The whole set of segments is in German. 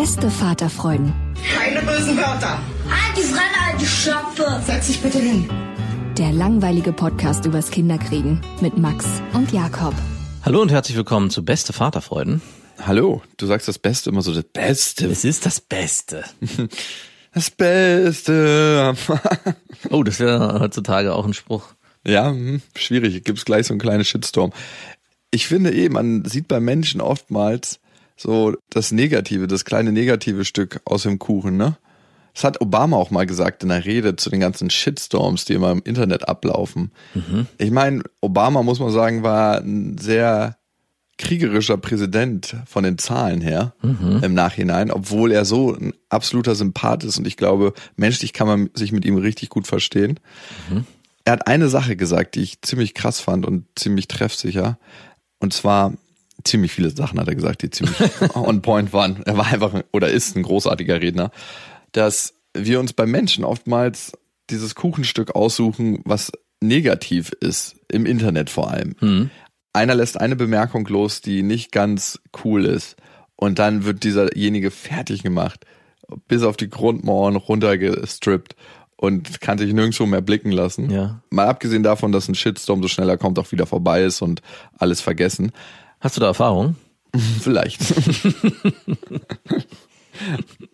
Beste Vaterfreuden. Keine bösen Wörter. Halt die Fremde, halt die Schöpfe. Setz dich bitte hin. Der langweilige Podcast übers Kinderkriegen mit Max und Jakob. Hallo und herzlich willkommen zu Beste Vaterfreuden. Hallo, du sagst das Beste immer so, das Beste. Es ist das Beste. Das Beste. Oh, das wäre heutzutage auch ein Spruch. ja, hm, schwierig. Gibt's gleich so einen kleinen Shitstorm. Ich finde eh, man sieht bei Menschen oftmals so das Negative, das kleine negative Stück aus dem Kuchen, ne? Das hat Obama auch mal gesagt in der Rede zu den ganzen Shitstorms, die immer im Internet ablaufen. Ich meine, Obama, muss man sagen, war ein sehr kriegerischer Präsident von den Zahlen her im Nachhinein, obwohl er so ein absoluter Sympath ist und ich glaube, menschlich kann man sich mit ihm richtig gut verstehen. Er hat eine Sache gesagt, die ich ziemlich krass fand und ziemlich treffsicher. Und zwar ziemlich viele Sachen hat er gesagt, die ziemlich on point waren. Er war einfach ein- oder ist ein großartiger Redner, dass wir uns bei Menschen oftmals dieses Kuchenstück aussuchen, was negativ ist, im Internet vor allem. Einer lässt eine Bemerkung los, die nicht ganz cool ist. Und dann wird dieserjenige fertig gemacht, bis auf die Grundmauern runtergestrippt und kann sich nirgendwo mehr blicken lassen. Ja. Mal abgesehen davon, dass ein Shitstorm so schneller kommt, auch wieder vorbei ist und alles vergessen. Hast du da Erfahrung? Vielleicht.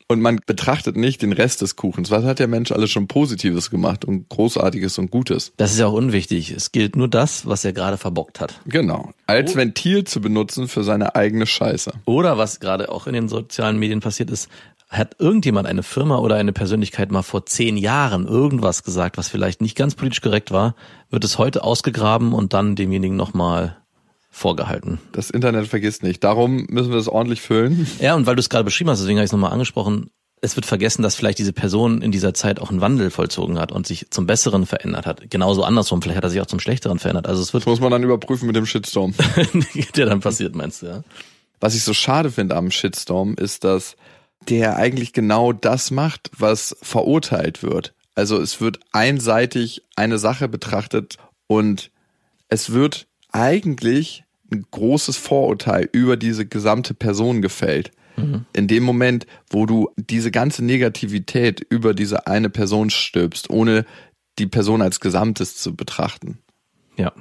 und man betrachtet nicht den Rest des Kuchens. Was hat der Mensch alles schon Positives gemacht und Großartiges und Gutes? Das ist ja auch unwichtig. Es gilt nur das, was er gerade verbockt hat. Genau. Als Ventil zu benutzen für seine eigene Scheiße. Oder was gerade auch in den sozialen Medien passiert ist, hat irgendjemand, eine Firma oder eine Persönlichkeit mal vor zehn Jahren irgendwas gesagt, was vielleicht nicht ganz politisch korrekt war, wird es heute ausgegraben und dann demjenigen nochmal vorgehalten. Das Internet vergisst nicht. Darum müssen wir es ordentlich füllen. Ja, und weil du es gerade beschrieben hast, deswegen habe ich es nochmal angesprochen, es wird vergessen, dass vielleicht diese Person in dieser Zeit auch einen Wandel vollzogen hat und sich zum Besseren verändert hat. Genauso andersrum, vielleicht hat er sich auch zum Schlechteren verändert. Also es wird, Das muss man dann überprüfen mit dem Shitstorm. der dann passiert, meinst du, ja? Was ich so schade finde am Shitstorm ist, dass der eigentlich genau das macht, was verurteilt wird. Also es wird einseitig eine Sache betrachtet und es wird eigentlich ein großes Vorurteil über diese gesamte Person gefällt. In dem Moment, wo du diese ganze Negativität über diese eine Person stülpst, ohne die Person als Gesamtes zu betrachten. Ja.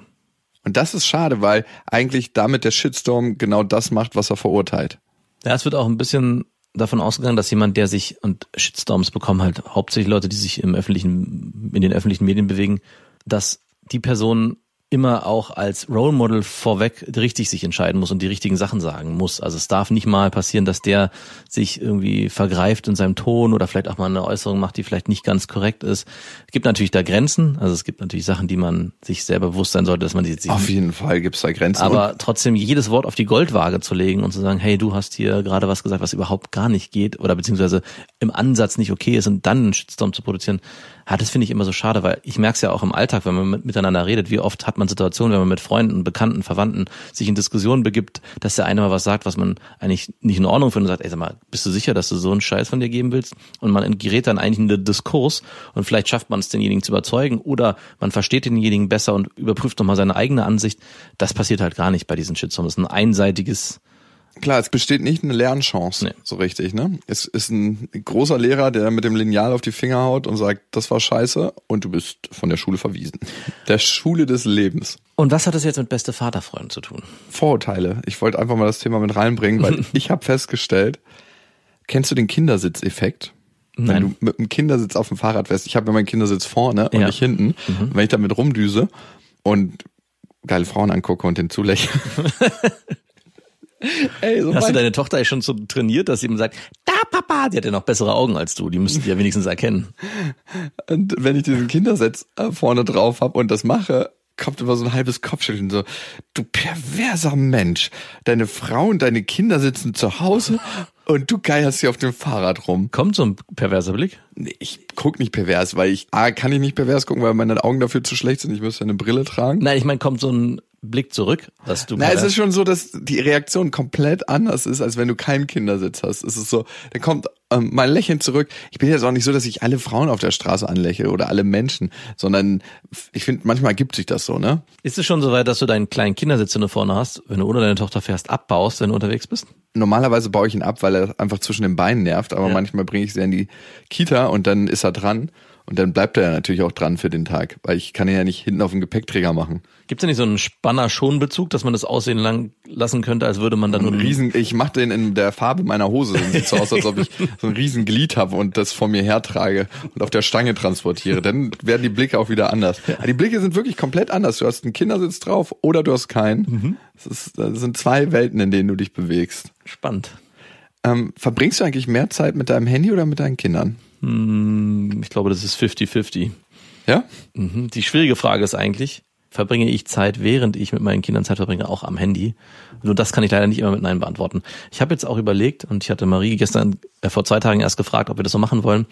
Und das ist schade, weil eigentlich damit der Shitstorm genau das macht, was er verurteilt. Ja, es wird auch ein bisschen davon ausgegangen, dass jemand, der sich und Shitstorms bekommen halt hauptsächlich Leute, die sich im öffentlichen, in den öffentlichen Medien bewegen, dass die Person immer auch als Role Model vorweg richtig sich entscheiden muss und die richtigen Sachen sagen muss. Also es darf nicht mal passieren, dass der sich irgendwie vergreift in seinem Ton oder vielleicht auch mal eine Äußerung macht, die vielleicht nicht ganz korrekt ist. Es gibt natürlich da Grenzen, also es gibt natürlich Sachen, die man sich selber bewusst sein sollte, dass man die sich Auf jeden Fall gibt's da Grenzen. aber trotzdem jedes Wort auf die Goldwaage zu legen und zu sagen, hey, du hast hier gerade was gesagt, was überhaupt gar nicht geht oder beziehungsweise im Ansatz nicht okay ist und dann einen Shitstorm zu produzieren, ja, das finde ich immer so schade, weil ich merke es ja auch im Alltag, wenn man mit, miteinander redet, wie oft hat man Situationen, wenn man mit Freunden, Bekannten, Verwandten sich in Diskussionen begibt, dass der eine mal was sagt, was man eigentlich nicht in Ordnung findet und sagt, ey, sag mal, bist du sicher, dass du so einen Scheiß von dir geben willst? Und man gerät dann eigentlich in den Diskurs und vielleicht schafft man es, denjenigen zu überzeugen oder man versteht denjenigen besser und überprüft nochmal seine eigene Ansicht. Das passiert halt gar nicht bei diesen Shitstorms. Das ist ein einseitiges Klar, es besteht nicht eine Lernchance, Nee. so richtig, ne? Es ist ein großer Lehrer, der mit dem Lineal auf die Finger haut und sagt, das war scheiße und du bist von der Schule verwiesen. Der Schule des Lebens. Und was hat das jetzt mit beste Vaterfreund zu tun? Vorurteile. Ich wollte einfach mal das Thema mit reinbringen, weil ich habe festgestellt, kennst du den Kindersitzeffekt? Wenn Nein. du mit dem Kindersitz auf dem Fahrrad fährst, ich habe ja meinen Kindersitz vorne und Ja. nicht hinten. Und wenn ich damit rumdüse und geile Frauen angucke und den zulächle. Ey, so Hast du deine Tochter schon so trainiert, dass sie ihm sagt, da Papa, die hat ja noch bessere Augen als du, die müssten die ja wenigstens erkennen. Und wenn ich diesen Kindersitz äh, vorne drauf habe und das mache, kommt immer so ein halbes Kopfschütteln so, du perverser Mensch, deine Frau und deine Kinder sitzen zu Hause und du geierst hier auf dem Fahrrad rum. Kommt so ein perverser Blick? Nee, ich guck nicht pervers, weil ich, A, kann ich nicht pervers gucken, weil meine Augen dafür zu schlecht sind, ich müsste eine Brille tragen. Nein, ich meine, kommt so ein Blick zurück, dass du Na, es ist schon so, dass die Reaktion komplett anders ist, als wenn du keinen Kindersitz hast. Es ist so, da kommt ähm, mein Lächeln zurück. Ich bin jetzt auch nicht so, dass ich alle Frauen auf der Straße anlächle oder alle Menschen, sondern ich finde, manchmal ergibt sich das so, ne? Ist es schon so weit, dass du deinen kleinen Kindersitz, du vorne hast, wenn du ohne deine Tochter fährst, abbaust, wenn du unterwegs bist? Normalerweise baue ich ihn ab, weil er einfach zwischen den Beinen nervt, aber Ja. manchmal bringe ich sie in die Kita und dann ist er dran und dann bleibt er ja natürlich auch dran für den Tag, weil ich kann ihn ja nicht hinten auf dem Gepäckträger machen. Gibt es ja nicht so einen Spanner-Schonbezug, dass man das aussehen lang lassen könnte, als würde man dann nur Ein riesen, ich mache den in der Farbe meiner Hose. Dann sieht so aus, als ob ich so ein riesen Glied habe und das vor mir hertrage und auf der Stange transportiere. Dann werden die Blicke auch wieder anders. Aber die Blicke sind wirklich komplett anders. Du hast einen Kindersitz drauf oder du hast keinen. Das, ist, das sind zwei Welten, in denen du dich bewegst. spannend. Ähm, verbringst du eigentlich mehr Zeit mit deinem Handy oder mit deinen Kindern? Hm, Ich glaube, das ist 50-50. Ja? Mhm. Die schwierige Frage ist eigentlich, verbringe ich Zeit, während ich mit meinen Kindern Zeit verbringe, auch am Handy? Nur das kann ich leider nicht immer mit Nein beantworten. Ich habe jetzt auch überlegt, und ich hatte Marie gestern äh, vor zwei Tagen erst gefragt, ob wir das so machen wollen,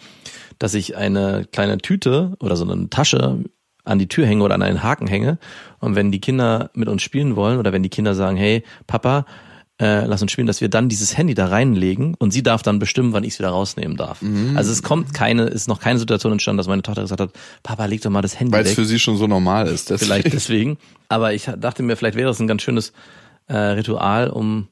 dass ich eine kleine Tüte oder so eine Tasche an die Tür hänge oder an einen Haken hänge. Und wenn die Kinder mit uns spielen wollen oder wenn die Kinder sagen, hey, Papa, äh, lass uns spielen, dass wir dann dieses Handy da reinlegen und sie darf dann bestimmen, wann ich es wieder rausnehmen darf. Also es kommt keine, ist noch keine Situation entstanden, dass meine Tochter gesagt hat, Papa, leg doch mal das Handy Weil es weg. für sie schon so normal ist. Deswegen- Vielleicht deswegen. Aber ich dachte mir, vielleicht wäre es ein ganz schönes äh, Ritual, um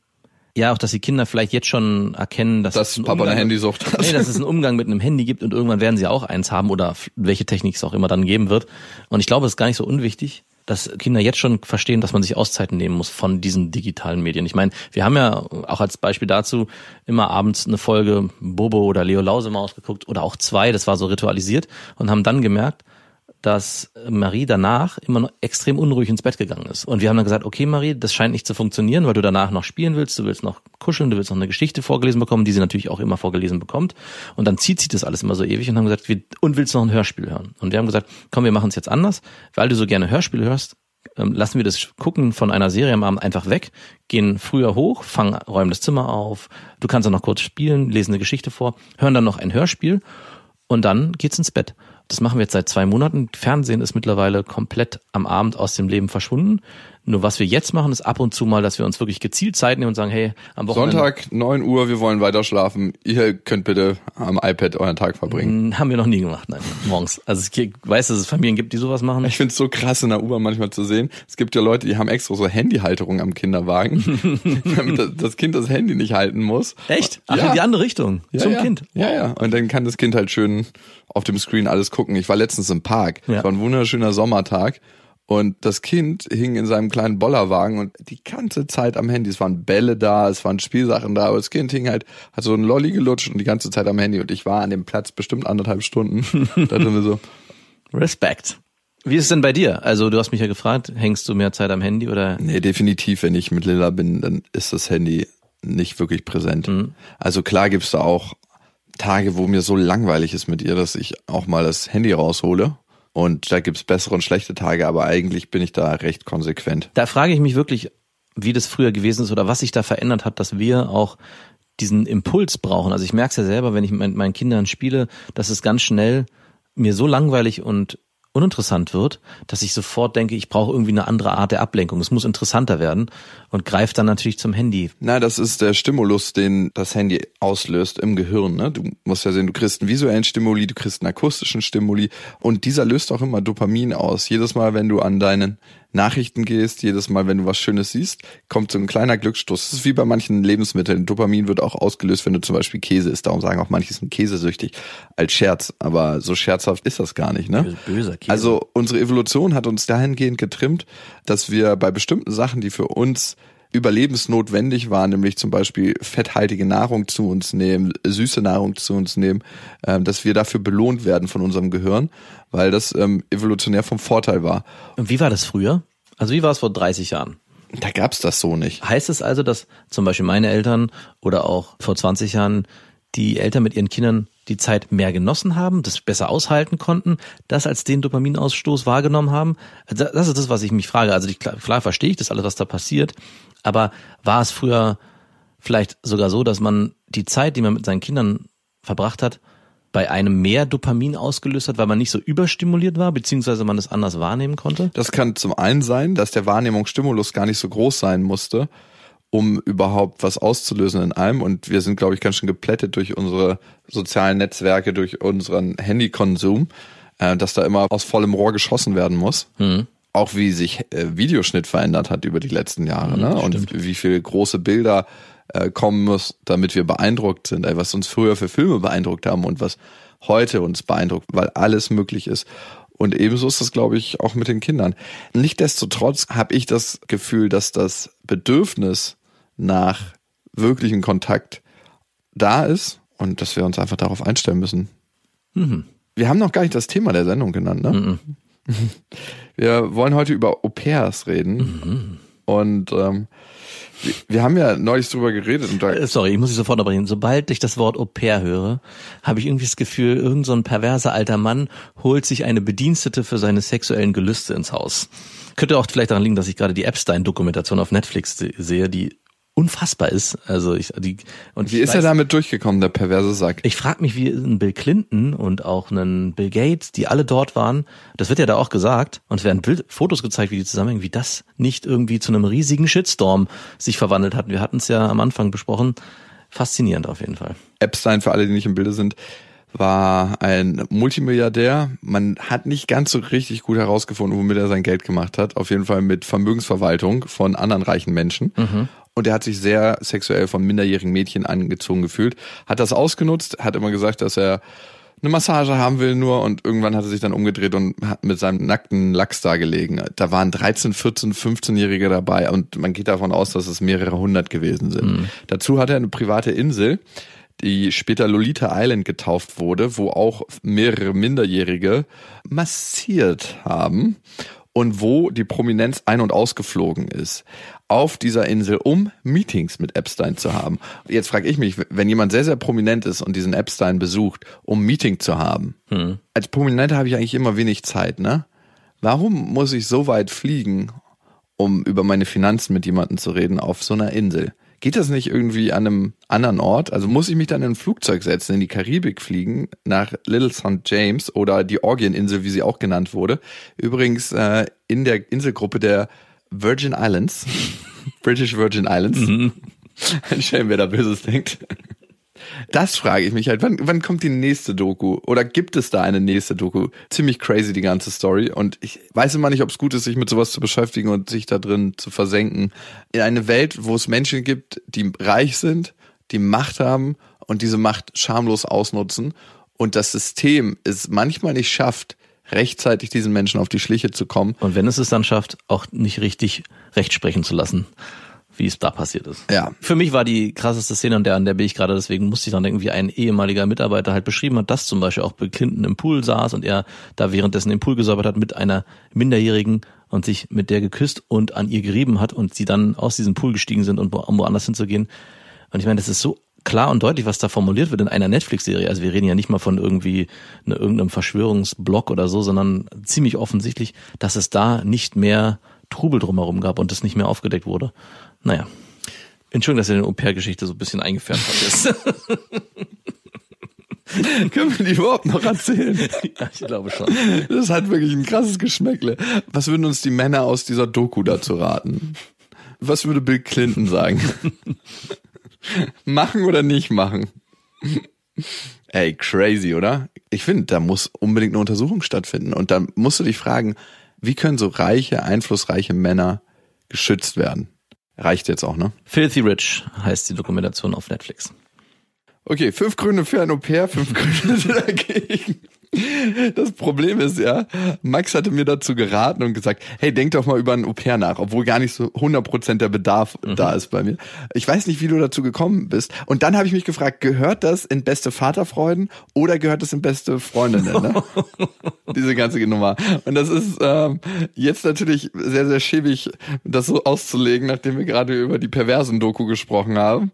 ja auch, dass die Kinder vielleicht jetzt schon erkennen, dass, Dass es einen Papa eine Umgang- Handysucht hat. Nee, dass es einen Umgang mit einem Handy gibt und irgendwann werden sie auch eins haben oder welche Technik es auch immer dann geben wird. Und ich glaube, es ist gar nicht so unwichtig, dass Kinder jetzt schon verstehen, dass man sich Auszeiten nehmen muss von diesen digitalen Medien. Ich meine, wir haben ja auch als Beispiel dazu immer abends eine Folge Bobo oder Leo Lausemaus geguckt oder auch zwei, das war so ritualisiert und haben dann gemerkt, dass Marie danach immer noch extrem unruhig ins Bett gegangen ist. Und wir haben dann gesagt, okay Marie, das scheint nicht zu funktionieren, weil du danach noch spielen willst, du willst noch kuscheln, du willst noch eine Geschichte vorgelesen bekommen, die sie natürlich auch immer vorgelesen bekommt. Und dann zieht sich das alles immer so ewig und haben gesagt, wir, und willst noch ein Hörspiel hören? Und wir haben gesagt, komm, wir machen es jetzt anders, weil du so gerne Hörspiel hörst, ähm, lassen wir das Gucken von einer Serie am Abend einfach weg, gehen früher hoch, fangen, räumen das Zimmer auf, du kannst dann noch kurz spielen, lesen eine Geschichte vor, hören dann noch ein Hörspiel und dann geht's ins Bett. Das machen wir jetzt seit zwei Monaten. Fernsehen ist mittlerweile komplett am Abend aus dem Leben verschwunden. Nur was wir jetzt machen, ist ab und zu mal, dass wir uns wirklich gezielt Zeit nehmen und sagen, hey, am Wochenende Sonntag, 9 Uhr, wir wollen weiter schlafen. Ihr könnt bitte am iPad euren Tag verbringen. Haben wir noch nie gemacht, nein, morgens. Also ich weiß, dass es Familien gibt, die sowas machen. Ich find's so krass in der U-Bahn manchmal zu sehen. Es gibt ja Leute, die haben extra so Handyhalterungen am Kinderwagen, damit das- das Kind das Handy nicht halten muss. Echt? Ach, ja. in die andere Richtung. Ja, zum ja. Kind. Ja, ja. Und dann kann das Kind halt schön auf dem Screen alles gucken. Ich war letztens im Park. Ja. Es war ein wunderschöner Sommertag. Und das Kind hing in seinem kleinen Bollerwagen und die ganze Zeit am Handy. Es waren Bälle da, es waren Spielsachen da, aber das Kind hing halt, hat so ein Lolli gelutscht und die ganze Zeit am Handy. Und ich war an dem Platz bestimmt anderthalb Stunden. da drin wir so, Respekt. Wie ist es denn bei dir? Also du hast mich ja gefragt, hängst du mehr Zeit am Handy oder? Nee, definitiv, wenn ich mit Lilla bin, dann ist das Handy nicht wirklich präsent. Also klar gibt's da auch Tage, wo mir so langweilig ist mit ihr, dass ich auch mal das Handy raushole. Und da gibt's bessere und schlechte Tage, aber eigentlich bin ich da recht konsequent. Da frage ich mich wirklich, wie das früher gewesen ist oder was sich da verändert hat, dass wir auch diesen Impuls brauchen. Also ich merke es ja selber, wenn ich mit meinen Kindern spiele, dass es ganz schnell mir so langweilig und uninteressant wird, dass ich sofort denke, ich brauche irgendwie eine andere Art der Ablenkung. Es muss interessanter werden und greife dann natürlich zum Handy. Na, das ist der Stimulus, den das Handy auslöst im Gehirn. Ne? Du musst ja sehen, du kriegst einen visuellen Stimuli, du kriegst einen akustischen Stimuli und dieser löst auch immer Dopamin aus. Jedes Mal, wenn du an deinen Nachrichten gehst, jedes Mal, wenn du was Schönes siehst, kommt so ein kleiner Glücksstoß. Das ist wie bei manchen Lebensmitteln. Dopamin wird auch ausgelöst, wenn du zum Beispiel Käse isst. Darum sagen auch manche sind käsesüchtig als Scherz. Aber so scherzhaft ist das gar nicht, ne? Böser Käse. Also unsere Evolution hat uns dahingehend getrimmt, dass wir bei bestimmten Sachen, die für uns überlebensnotwendig waren, nämlich zum Beispiel fetthaltige Nahrung zu uns nehmen, süße Nahrung zu uns nehmen, ähm, dass wir dafür belohnt werden von unserem Gehirn, weil das ähm, evolutionär vom Vorteil war. Und wie war das früher? Also wie war es vor 30 Jahren? Da gab's das so nicht. Heißt es also, dass zum Beispiel meine Eltern oder auch vor 20 Jahren die Eltern mit ihren Kindern die Zeit mehr genossen haben, das besser aushalten konnten, das als den Dopaminausstoß wahrgenommen haben? Also Das ist das, was ich mich frage. Also klar verstehe ich das alles, was da passiert, aber war es früher vielleicht sogar so, dass man die Zeit, die man mit seinen Kindern verbracht hat, bei einem mehr Dopamin ausgelöst hat, weil man nicht so überstimuliert war, beziehungsweise man es anders wahrnehmen konnte? Das kann zum einen sein, dass der Wahrnehmungsstimulus gar nicht so groß sein musste, um überhaupt was auszulösen in einem. Und wir sind, glaube ich, ganz schön geplättet durch unsere sozialen Netzwerke, durch unseren Handykonsum, äh, dass da immer aus vollem Rohr geschossen werden muss. Mhm. Auch wie sich äh, Videoschnitt verändert hat über die letzten Jahre, ne? Und wie viele große Bilder äh, kommen muss, damit wir beeindruckt sind, ey, was uns früher für Filme beeindruckt haben und was heute uns beeindruckt, weil alles möglich ist. Und ebenso ist das, glaube ich, auch mit den Kindern. Nichtsdestotrotz habe ich das Gefühl, dass das Bedürfnis nach wirklichen Kontakt da ist und dass wir uns einfach darauf einstellen müssen. Wir haben noch gar nicht das Thema der Sendung genannt, ne? Wir wollen heute über Au-pairs reden. Und ähm, wir, wir haben ja neulich drüber geredet Äh, Sorry, ich muss dich sofort unterbrechen. Sobald ich das Wort Au pair höre, habe ich irgendwie das Gefühl, irgend so perverser alter Mann holt sich eine Bedienstete für seine sexuellen Gelüste ins Haus. Könnte auch vielleicht daran liegen, dass ich gerade die Epstein-Dokumentation auf Netflix se- sehe, die unfassbar ist. Also ich die und Wie ist er weiß- damit durchgekommen, der perverse Sack? Ich frage mich, wie ein Bill Clinton und auch einen Bill Gates, die alle dort waren, das wird ja da auch gesagt, und es werden Bild, Fotos gezeigt, wie die zusammenhängen, wie das nicht irgendwie zu einem riesigen Shitstorm sich verwandelt hat. Wir hatten es ja am Anfang besprochen. Faszinierend auf jeden Fall. Epstein, für alle, die nicht im Bilde sind, war ein Multimilliardär. Man hat nicht ganz so richtig gut herausgefunden, womit er sein Geld gemacht hat. Auf jeden Fall mit Vermögensverwaltung von anderen reichen Menschen. Und er hat sich sehr sexuell von minderjährigen Mädchen angezogen gefühlt. Hat das ausgenutzt, hat immer gesagt, dass er eine Massage haben will nur und irgendwann hat er sich dann umgedreht und hat mit seinem nackten Lachs da gelegen. Da waren 13, 14, 15-Jährige dabei und man geht davon aus, dass es mehrere hundert gewesen sind. Dazu hat er eine private Insel, die später Lolita Island getauft wurde, wo auch mehrere Minderjährige massiert haben und wo die Prominenz ein- und ausgeflogen ist auf dieser Insel, um Meetings mit Epstein zu haben. Jetzt frage ich mich, wenn jemand sehr, sehr prominent ist und diesen Epstein besucht, um ein Meeting zu haben. Als Prominenter habe ich eigentlich immer wenig Zeit, ne? Warum muss ich so weit fliegen, um über meine Finanzen mit jemandem zu reden auf so einer Insel? Geht das nicht irgendwie an einem anderen Ort? Also muss ich mich dann in ein Flugzeug setzen, in die Karibik fliegen, nach Little St. James oder die Orgieninsel, wie sie auch genannt wurde. Übrigens äh, in der Inselgruppe der Virgin Islands, British Virgin Islands. Ein Schelm, wer da Böses denkt. Das frage ich mich halt. Wann, wann kommt die nächste Doku? Oder gibt es da eine nächste Doku? Ziemlich crazy die ganze Story. Und ich weiß immer nicht, ob es gut ist, sich mit sowas zu beschäftigen und sich da drin zu versenken. In eine Welt, wo es Menschen gibt, die reich sind, die Macht haben und diese Macht schamlos ausnutzen. Und das System es manchmal nicht schafft, rechtzeitig diesen Menschen auf die Schliche zu kommen. Und wenn es es dann schafft, auch nicht richtig recht sprechen zu lassen, wie es da passiert ist. Ja. Für mich war die krasseste Szene, an der, an der bin ich gerade, deswegen musste ich dran denken, wie ein ehemaliger Mitarbeiter halt beschrieben hat, dass zum Beispiel auch Bill Clinton im Pool saß und er da währenddessen den Pool gesäubert hat mit einer Minderjährigen und sich mit der geküsst und an ihr gerieben hat und sie dann aus diesem Pool gestiegen sind, und um woanders hinzugehen. Und ich meine, das ist so klar und deutlich, was da formuliert wird in einer Netflix-Serie. Also wir reden ja nicht mal von irgendwie ne, irgendeinem Verschwörungsblock oder so, sondern ziemlich offensichtlich, dass es da nicht mehr Trubel drumherum gab und das nicht mehr aufgedeckt wurde. Naja. Entschuldigung, dass ihr den Au-pair-Geschichte so ein bisschen eingefärbt habt. Können wir die überhaupt noch erzählen? ja, ich glaube schon. Das hat wirklich ein krasses Geschmäckle. Was würden uns die Männer aus dieser Doku dazu raten? Was würde Bill Clinton sagen? machen oder nicht machen? Ey, crazy, oder? Ich finde, da muss unbedingt eine Untersuchung stattfinden. Und dann musst du dich fragen, wie können so reiche, einflussreiche Männer geschützt werden? Reicht jetzt auch, ne? Filthy Rich heißt die Dokumentation auf Netflix. Okay, fünf Gründe für ein Au-pair, fünf Gründe dagegen. Das Problem ist ja, Max hatte mir dazu geraten und gesagt, hey, denk doch mal über ein Au-pair nach, obwohl gar nicht so 100% der Bedarf da ist bei mir. Ich weiß nicht, wie du dazu gekommen bist. Und dann habe ich mich gefragt, gehört das in beste Vaterfreuden oder gehört das in beste Freundinnen? Ne? Diese ganze Nummer. Und das ist ähm, jetzt natürlich sehr, sehr schäbig, das so auszulegen, nachdem wir gerade über die perversen Doku gesprochen haben.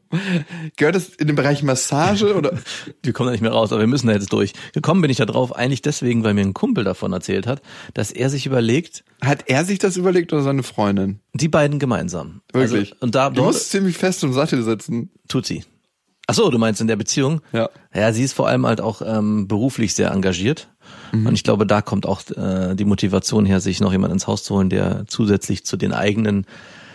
Gehört das in den Bereich Massage oder? Wir kommen da nicht mehr raus, aber wir müssen da jetzt durch. Gekommen bin ich da drauf eigentlich deswegen, weil mir ein Kumpel davon erzählt hat, dass er sich überlegt, Hat er sich das überlegt oder seine Freundin? die beiden gemeinsam. Wirklich? Also, und da du musst ziemlich fest im Sattel sitzen. tut sie. Ach so, du meinst in der Beziehung? Ja. Ja, sie ist vor allem halt auch ähm, beruflich sehr engagiert. Und ich glaube, da kommt auch äh, die Motivation her, sich noch jemand ins Haus zu holen, der zusätzlich zu den eigenen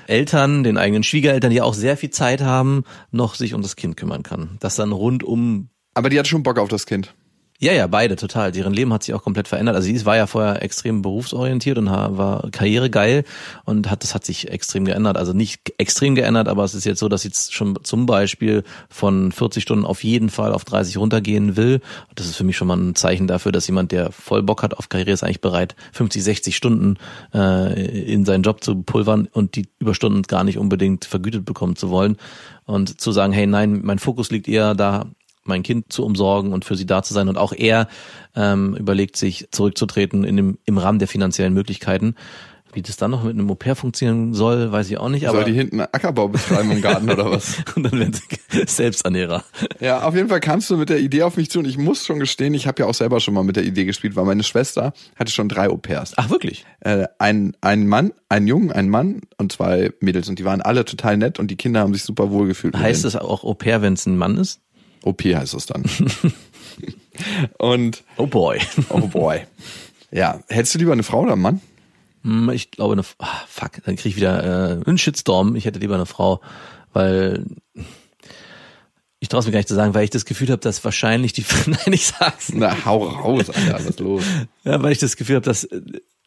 Eltern, den eigenen Schwiegereltern, die auch sehr viel Zeit haben, noch sich um das Kind kümmern kann. Das dann rundum Aber die hat schon Bock auf das Kind. Ja, ja, beide total. Deren Leben hat sich auch komplett verändert. Also sie war ja vorher extrem berufsorientiert und war karrieregeil und hat das hat sich extrem geändert. Also nicht extrem geändert, aber es ist jetzt so, dass sie schon zum Beispiel von 40 Stunden auf jeden Fall auf 30 runtergehen will. Das ist für mich schon mal ein Zeichen dafür, dass jemand, der voll Bock hat auf Karriere, ist eigentlich bereit, 50, 60 Stunden äh, in seinen Job zu pulvern und die Überstunden gar nicht unbedingt vergütet bekommen zu wollen. Und zu sagen, hey, nein, mein Fokus liegt eher da, mein Kind zu umsorgen und für sie da zu sein. Und auch er ähm, überlegt sich, zurückzutreten in dem, im Rahmen der finanziellen Möglichkeiten. Wie das dann noch mit einem Au-pair funktionieren soll, weiß ich auch nicht. Soll Aber die hinten Ackerbau betreiben im Garten oder was? und dann werden sie Selbsternährer. Ja, auf jeden Fall kamst du mit der Idee auf mich zu und ich muss schon gestehen, ich habe ja auch selber schon mal mit der Idee gespielt, weil meine Schwester hatte schon drei Au-pairs. Ach, wirklich? Äh, ein, ein Mann, ein Jungen, ein Mann und zwei Mädels und die waren alle total nett und die Kinder haben sich super wohl gefühlt. Heißt das auch Au-pair, wenn es ein Mann ist? OP heißt es dann. und Oh boy. oh boy. Ja, hättest du lieber eine Frau oder einen Mann? Hm, Ich glaube, eine, ah, fuck, dann krieg ich wieder äh, einen Shitstorm. Ich hätte lieber eine Frau, weil ich traue es mir gar nicht zu sagen, weil ich das Gefühl habe, dass wahrscheinlich die, nein, ich sag's Na, hau raus, Alter, was ist los? Ja, weil ich das Gefühl habe, dass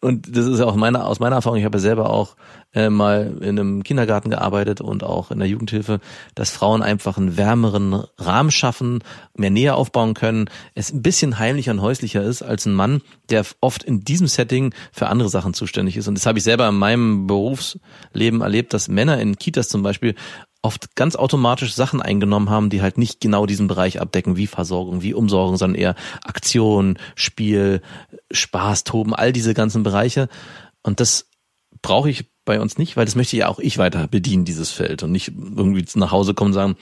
und das ist auch meine, aus meiner Erfahrung, ich habe ja selber auch äh, mal in einem Kindergarten gearbeitet und auch in der Jugendhilfe, dass Frauen einfach einen wärmeren Rahmen schaffen, mehr Nähe aufbauen können, es ein bisschen heimlicher und häuslicher ist als ein Mann, der oft in diesem Setting für andere Sachen zuständig ist. Und das habe ich selber in meinem Berufsleben erlebt, dass Männer in Kitas zum Beispiel oft ganz automatisch Sachen eingenommen haben, die halt nicht genau diesen Bereich abdecken, wie Versorgung, wie Umsorgung, sondern eher Aktion, Spiel, Spaß, Toben, all diese ganzen Bereiche. Und das brauche ich bei uns nicht, weil das möchte ja auch ich weiter bedienen, dieses Feld und nicht irgendwie nach Hause kommen und sagen,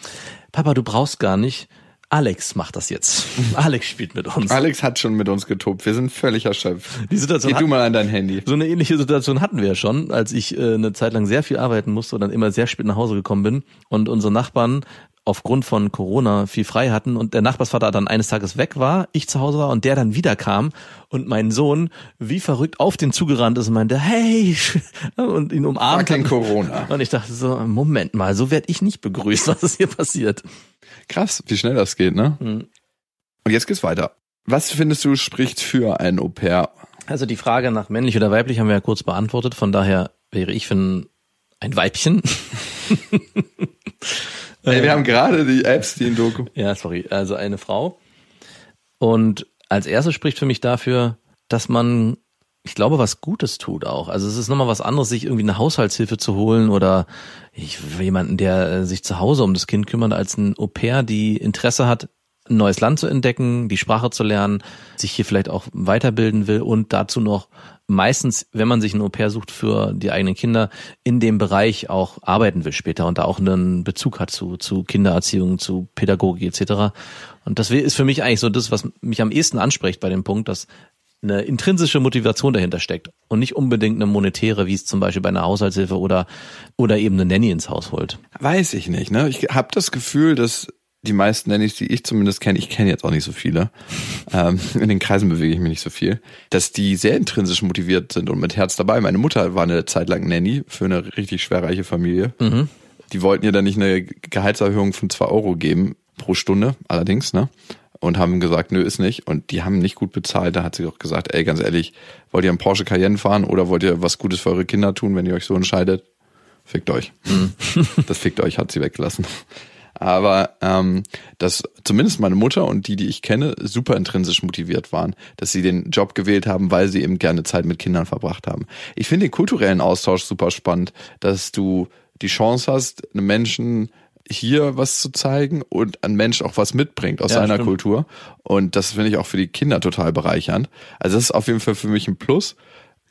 Papa, du brauchst gar nicht, Alex macht das jetzt. Alex spielt mit uns. Alex hat schon mit uns getobt. Wir sind völlig erschöpft. Die Situation Geh du mal an dein Handy. So eine ähnliche Situation hatten wir ja schon, als ich äh, eine Zeit lang sehr viel arbeiten musste und dann immer sehr spät nach Hause gekommen bin und unsere Nachbarn aufgrund von Corona viel frei hatten und der Nachbarsvater dann eines Tages weg war, ich zu Hause war und der dann wieder kam und mein Sohn wie verrückt auf den zugerannt ist und meinte, hey, und ihn umarmt. Fucking. Corona. Und ich dachte so, Moment mal, so werde ich nicht begrüßt, was ist hier passiert? Krass, wie schnell das geht, ne? Mhm. Und jetzt geht's weiter. Was findest du spricht für ein Au-pair? Also die Frage nach männlich oder weiblich haben wir ja kurz beantwortet, von daher wäre ich für ein, ein Weibchen. Ey, wir haben gerade die Epstein-Doku. Ja, sorry, also eine Frau. Und als erstes spricht für mich dafür, dass man, ich glaube, was Gutes tut auch. Also es ist nochmal was anderes, sich irgendwie eine Haushaltshilfe zu holen oder ich, jemanden, der äh, sich zu Hause um das Kind kümmert, als ein Au-pair, die Interesse hat, ein neues Land zu entdecken, die Sprache zu lernen, sich hier vielleicht auch weiterbilden will und dazu noch meistens, wenn man sich ein Au-pair sucht für die eigenen Kinder, in dem Bereich auch arbeiten will später und da auch einen Bezug hat zu, zu Kindererziehung, zu Pädagogik etc. Und das ist für mich eigentlich so das, was mich am ehesten anspricht bei dem Punkt, dass eine intrinsische Motivation dahinter steckt und nicht unbedingt eine monetäre, wie es zum Beispiel bei einer Haushaltshilfe oder, oder eben eine Nanny ins Haus holt. Weiß ich nicht, ne? Ich habe das Gefühl, dass die meisten Nannies, die ich zumindest kenne, ich kenne jetzt auch nicht so viele, ähm, in den Kreisen bewege ich mich nicht so viel, dass die sehr intrinsisch motiviert sind und mit Herz dabei. Meine Mutter war eine Zeit lang Nanny für eine richtig schwerreiche Familie. Die wollten ihr dann nicht eine Gehaltserhöhung von zwei Euro geben pro Stunde, allerdings, ne? und haben gesagt, nö, ist nicht. Und die haben nicht gut bezahlt. Da hat sie auch gesagt, ey, ganz ehrlich, wollt ihr einen Porsche Cayenne fahren oder wollt ihr was Gutes für eure Kinder tun, wenn ihr euch so entscheidet? Fickt euch. Das fickt euch hat sie weggelassen. Aber ähm, dass zumindest meine Mutter und die, die ich kenne, super intrinsisch motiviert waren, dass sie den Job gewählt haben, weil sie eben gerne Zeit mit Kindern verbracht haben. Ich finde den kulturellen Austausch super spannend, dass du die Chance hast, einem Menschen hier was zu zeigen und ein Mensch auch was mitbringt aus Ja, seiner stimmt. Kultur. Und das finde ich auch für die Kinder total bereichernd. Also das ist auf jeden Fall für mich ein Plus.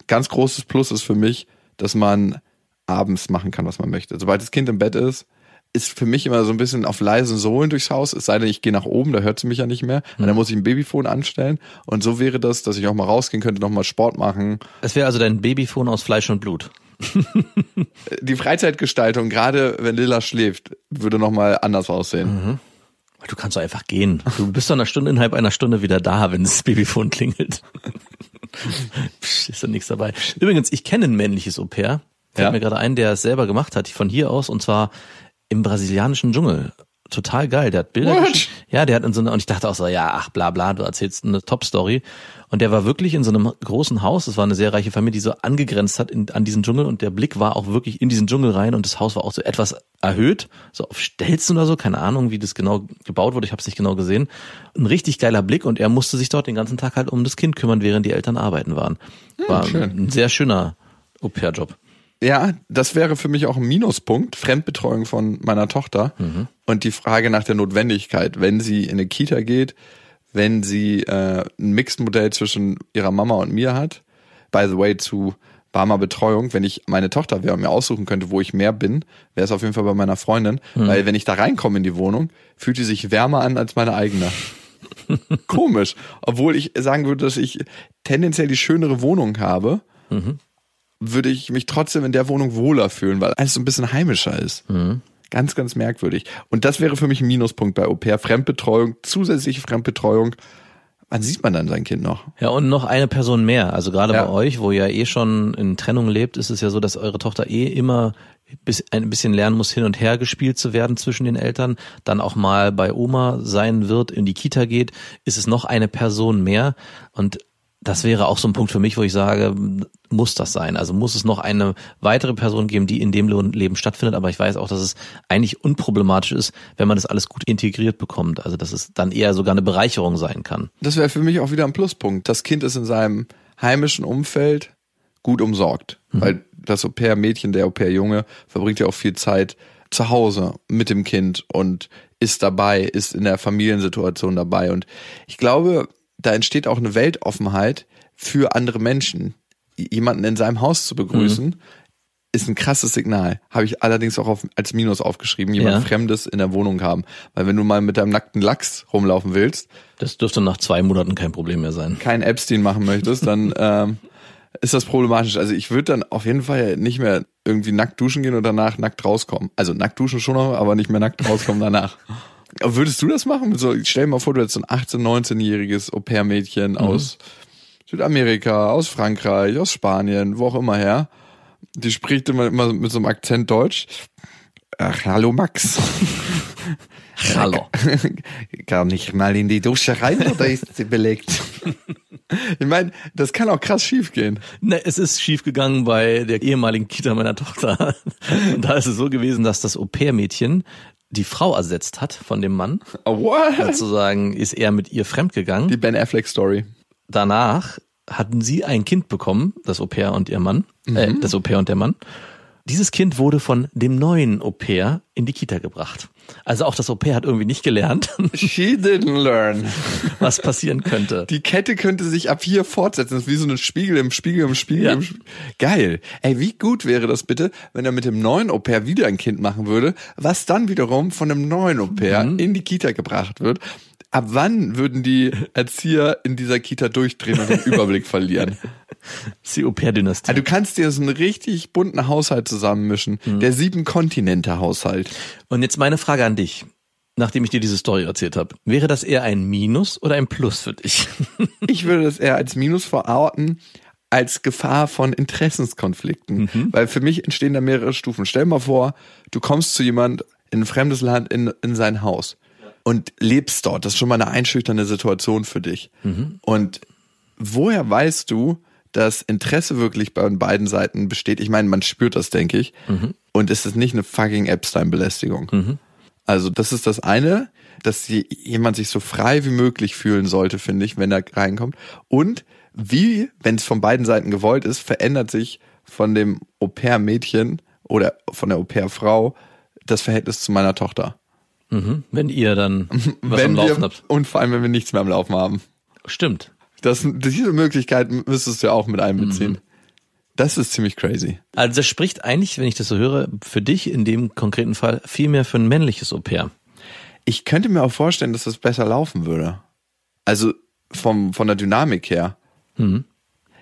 Ganz großes Plus ist für mich, dass man abends machen kann, was man möchte. Sobald das Kind im Bett ist, ist für mich immer so ein bisschen auf leisen Sohlen durchs Haus. Es sei denn, ich gehe nach oben, da hört sie mich ja nicht mehr. Und dann muss ich ein Babyphone anstellen. Und so wäre das, dass ich auch mal rausgehen könnte, noch mal Sport machen. Es wäre also dein Babyphone aus Fleisch und Blut. Die Freizeitgestaltung, gerade wenn Lilla schläft, würde noch mal anders aussehen. Du kannst doch einfach gehen. Du bist doch eine Stunde innerhalb einer Stunde wieder da, wenn das Babyphone klingelt. Psch, ist da nichts dabei. Übrigens, ich kenne ein männliches Au pair. Fällt Ja? mir gerade ein, der es selber gemacht hat, von hier aus, und zwar im brasilianischen Dschungel. Total geil. Der hat Bilder. Ja, der hat in so einer, und ich dachte auch so, ja, ach, bla, bla, du erzählst eine Top-Story. Und der war wirklich in so einem großen Haus. Das war eine sehr reiche Familie, die so angegrenzt hat in, an diesen Dschungel. Und der Blick war auch wirklich in diesen Dschungel rein. Und das Haus war auch so etwas erhöht, so auf Stelzen oder so. Keine Ahnung, wie das genau gebaut wurde. Ich habe es nicht genau gesehen. Ein richtig geiler Blick. Und er musste sich dort den ganzen Tag halt um das Kind kümmern, während die Eltern arbeiten waren. War schön. ein sehr schöner Au-pair-Job. Ja, das wäre für mich auch ein Minuspunkt, Fremdbetreuung von meiner Tochter. Und die Frage nach der Notwendigkeit, wenn sie in eine Kita geht, wenn sie äh, ein Mixed-Modell zwischen ihrer Mama und mir hat. By the way, zu warmer Betreuung, wenn ich meine Tochter wäre und mir aussuchen könnte, wo ich mehr bin, wäre es auf jeden Fall bei meiner Freundin. Weil wenn ich da reinkomme in die Wohnung, fühlt die sich wärmer an als meine eigene. Komisch. Obwohl ich sagen würde, dass ich tendenziell die schönere Wohnung habe, würde ich mich trotzdem in der Wohnung wohler fühlen, weil alles so ein bisschen heimischer ist. Ganz, ganz merkwürdig. Und das wäre für mich ein Minuspunkt bei Au pair. Fremdbetreuung, zusätzliche Fremdbetreuung. Wann sieht man dann sein Kind noch? Ja, und noch eine Person mehr. Also gerade Ja. bei euch, wo ihr eh schon in Trennung lebt, ist es ja so, dass eure Tochter eh immer bis, ein bisschen lernen muss, hin und her gespielt zu werden zwischen den Eltern, dann auch mal bei Oma sein wird, in die Kita geht, ist es noch eine Person mehr. Und das wäre auch so ein Punkt für mich, wo ich sage, muss das sein? Also muss es noch eine weitere Person geben, die in dem Leben stattfindet. Aber ich weiß auch, dass es eigentlich unproblematisch ist, wenn man das alles gut integriert bekommt. Also dass es dann eher sogar eine Bereicherung sein kann. Das wäre für mich auch wieder ein Pluspunkt. Das Kind ist in seinem heimischen Umfeld gut umsorgt. Weil das Au-pair-Mädchen, der Au-pair-Junge verbringt ja auch viel Zeit zu Hause mit dem Kind und ist dabei, ist in der Familiensituation dabei. Und ich glaube, da entsteht auch eine Weltoffenheit für andere Menschen. Jemanden in seinem Haus zu begrüßen, ist ein krasses Signal. Habe ich allerdings auch auf, als Minus aufgeschrieben, jemand Ja. Fremdes in der Wohnung haben. Weil wenn du mal mit deinem nackten Lachs rumlaufen willst, Das dürfte nach zwei Monaten kein Problem mehr sein. keinen Epstein machen möchtest, dann ähm, ist das problematisch. Also ich würde dann auf jeden Fall nicht mehr irgendwie nackt duschen gehen und danach nackt rauskommen. Also nackt duschen schon noch, aber nicht mehr nackt rauskommen danach. Aber würdest du das machen? So, stell dir mal vor, du hättest so ein 18-, 19-jähriges Au-pair-Mädchen aus Südamerika, aus Frankreich, aus Spanien, wo auch immer her. Die spricht immer, immer mit so einem Akzent Deutsch. Ach, hallo Max. Hallo. Kann ich mal in die Dusche rein oder ist sie belegt? ich meine, das kann auch krass schief gehen. Ne, es ist schiefgegangen bei der ehemaligen Kita meiner Tochter. Und da ist es so gewesen, dass das Au-pair-Mädchen die Frau ersetzt hat von dem Mann. Oh, what? Sozusagen ist er mit ihr fremdgegangen. Die Ben Affleck Story. Danach hatten sie ein Kind bekommen, das Au-pair und ihr Mann, äh, das Au-pair und der Mann. Dieses Kind wurde von dem neuen Au-pair in die Kita gebracht. Also auch das Au-pair hat irgendwie nicht gelernt, She didn't learn. was passieren könnte. Die Kette könnte sich ab hier fortsetzen. Das ist wie so ein Spiegel im Spiegel im Spiegel Ja. im Spiegel. Geil. Ey, wie gut wäre das bitte, wenn er mit dem neuen Au-pair wieder ein Kind machen würde, was dann wiederum von einem neuen Au-pair in die Kita gebracht wird. Ab wann würden die Erzieher in dieser Kita durchdrehen und den Überblick verlieren? Die Au-pair-Dynastie. Also du kannst dir so einen richtig bunten Haushalt zusammenmischen. Der sieben Kontinente Haushalt. Und jetzt meine Frage an dich, nachdem ich dir diese Story erzählt habe. Wäre das eher ein Minus oder ein Plus für dich? Ich würde das eher als Minus verorten, als Gefahr von Interessenskonflikten. Weil für mich entstehen da mehrere Stufen. Stell mal vor, du kommst zu jemand in ein fremdes Land in, in sein Haus. und lebst dort. Das ist schon mal eine einschüchternde Situation für dich. Und woher weißt du, dass Interesse wirklich bei beiden Seiten besteht? Ich meine, man spürt das, denke ich. Und es ist nicht eine fucking Epstein-Belästigung. Also das ist das eine, dass je- jemand sich so frei wie möglich fühlen sollte, finde ich, wenn er reinkommt. Und wie, wenn es von beiden Seiten gewollt ist, verändert sich von dem Au-pair-Mädchen oder von der Au-pair-Frau das Verhältnis zu meiner Tochter. Mhm. Wenn ihr dann was wenn am Laufen wir, habt. und vor allem, wenn wir nichts mehr am Laufen haben. Stimmt. Das, diese Möglichkeit müsstest du ja auch mit Mhm. einbeziehen. Das ist ziemlich crazy. Also das spricht eigentlich, wenn ich das so höre, für dich in dem konkreten Fall viel mehr für ein männliches Au-pair. Ich könnte mir auch vorstellen, dass das besser laufen würde. Also vom, von der Dynamik her.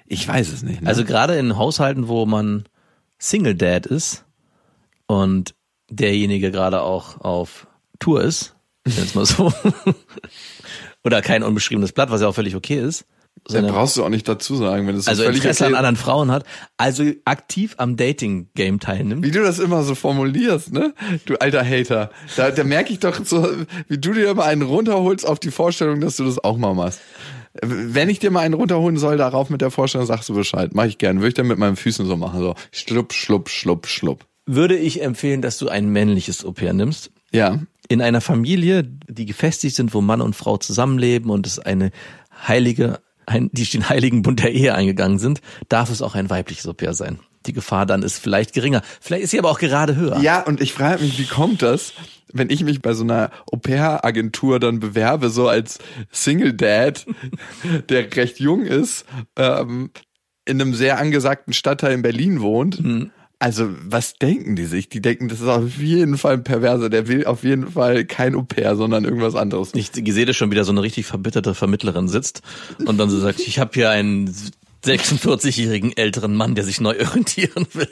Ich weiß es nicht. Ne? Mhm. Also gerade in Haushalten, wo man Single Dad ist und derjenige gerade auch auf Tour ist, jetzt mal so, oder kein unbeschriebenes Blatt, was ja auch völlig okay ist, dann brauchst du auch nicht dazu sagen, wenn es so also völlig Interesse okay an anderen Frauen hat, also aktiv am Dating-Game teilnimmt. Wie du das immer so formulierst, ne? Du alter Hater. Da, da merke ich doch so, wie du dir immer einen runterholst auf die Vorstellung, dass du das auch mal machst. Wenn ich dir mal einen runterholen soll, darauf mit der Vorstellung, sagst du Bescheid. Mach ich gern. Würde ich dann mit meinen Füßen so machen. So schlupp, schlupp, schlupp, schlupp. Würde ich empfehlen, dass du ein männliches Au-pair nimmst. Ja. In einer Familie, die gefestigt sind, wo Mann und Frau zusammenleben und es eine heilige, ein, die den heiligen Bund der Ehe eingegangen sind, darf es auch ein weibliches Au-pair sein. Die Gefahr dann ist vielleicht geringer. Vielleicht ist sie aber auch gerade höher. Ja, und ich frage mich, wie kommt das, wenn ich mich bei so einer Au-pair-Agentur dann bewerbe, so als Single Dad, der recht jung ist, ähm, in einem sehr angesagten Stadtteil in Berlin wohnt. Also, was denken die sich? Die denken, das ist auf jeden Fall ein Perverser, der will auf jeden Fall kein Au-pair, sondern irgendwas anderes. Ich sehe das schon wieder so eine richtig verbitterte Vermittlerin sitzt und dann so sagt, ich habe hier einen 46-jährigen älteren Mann, der sich neu orientieren will.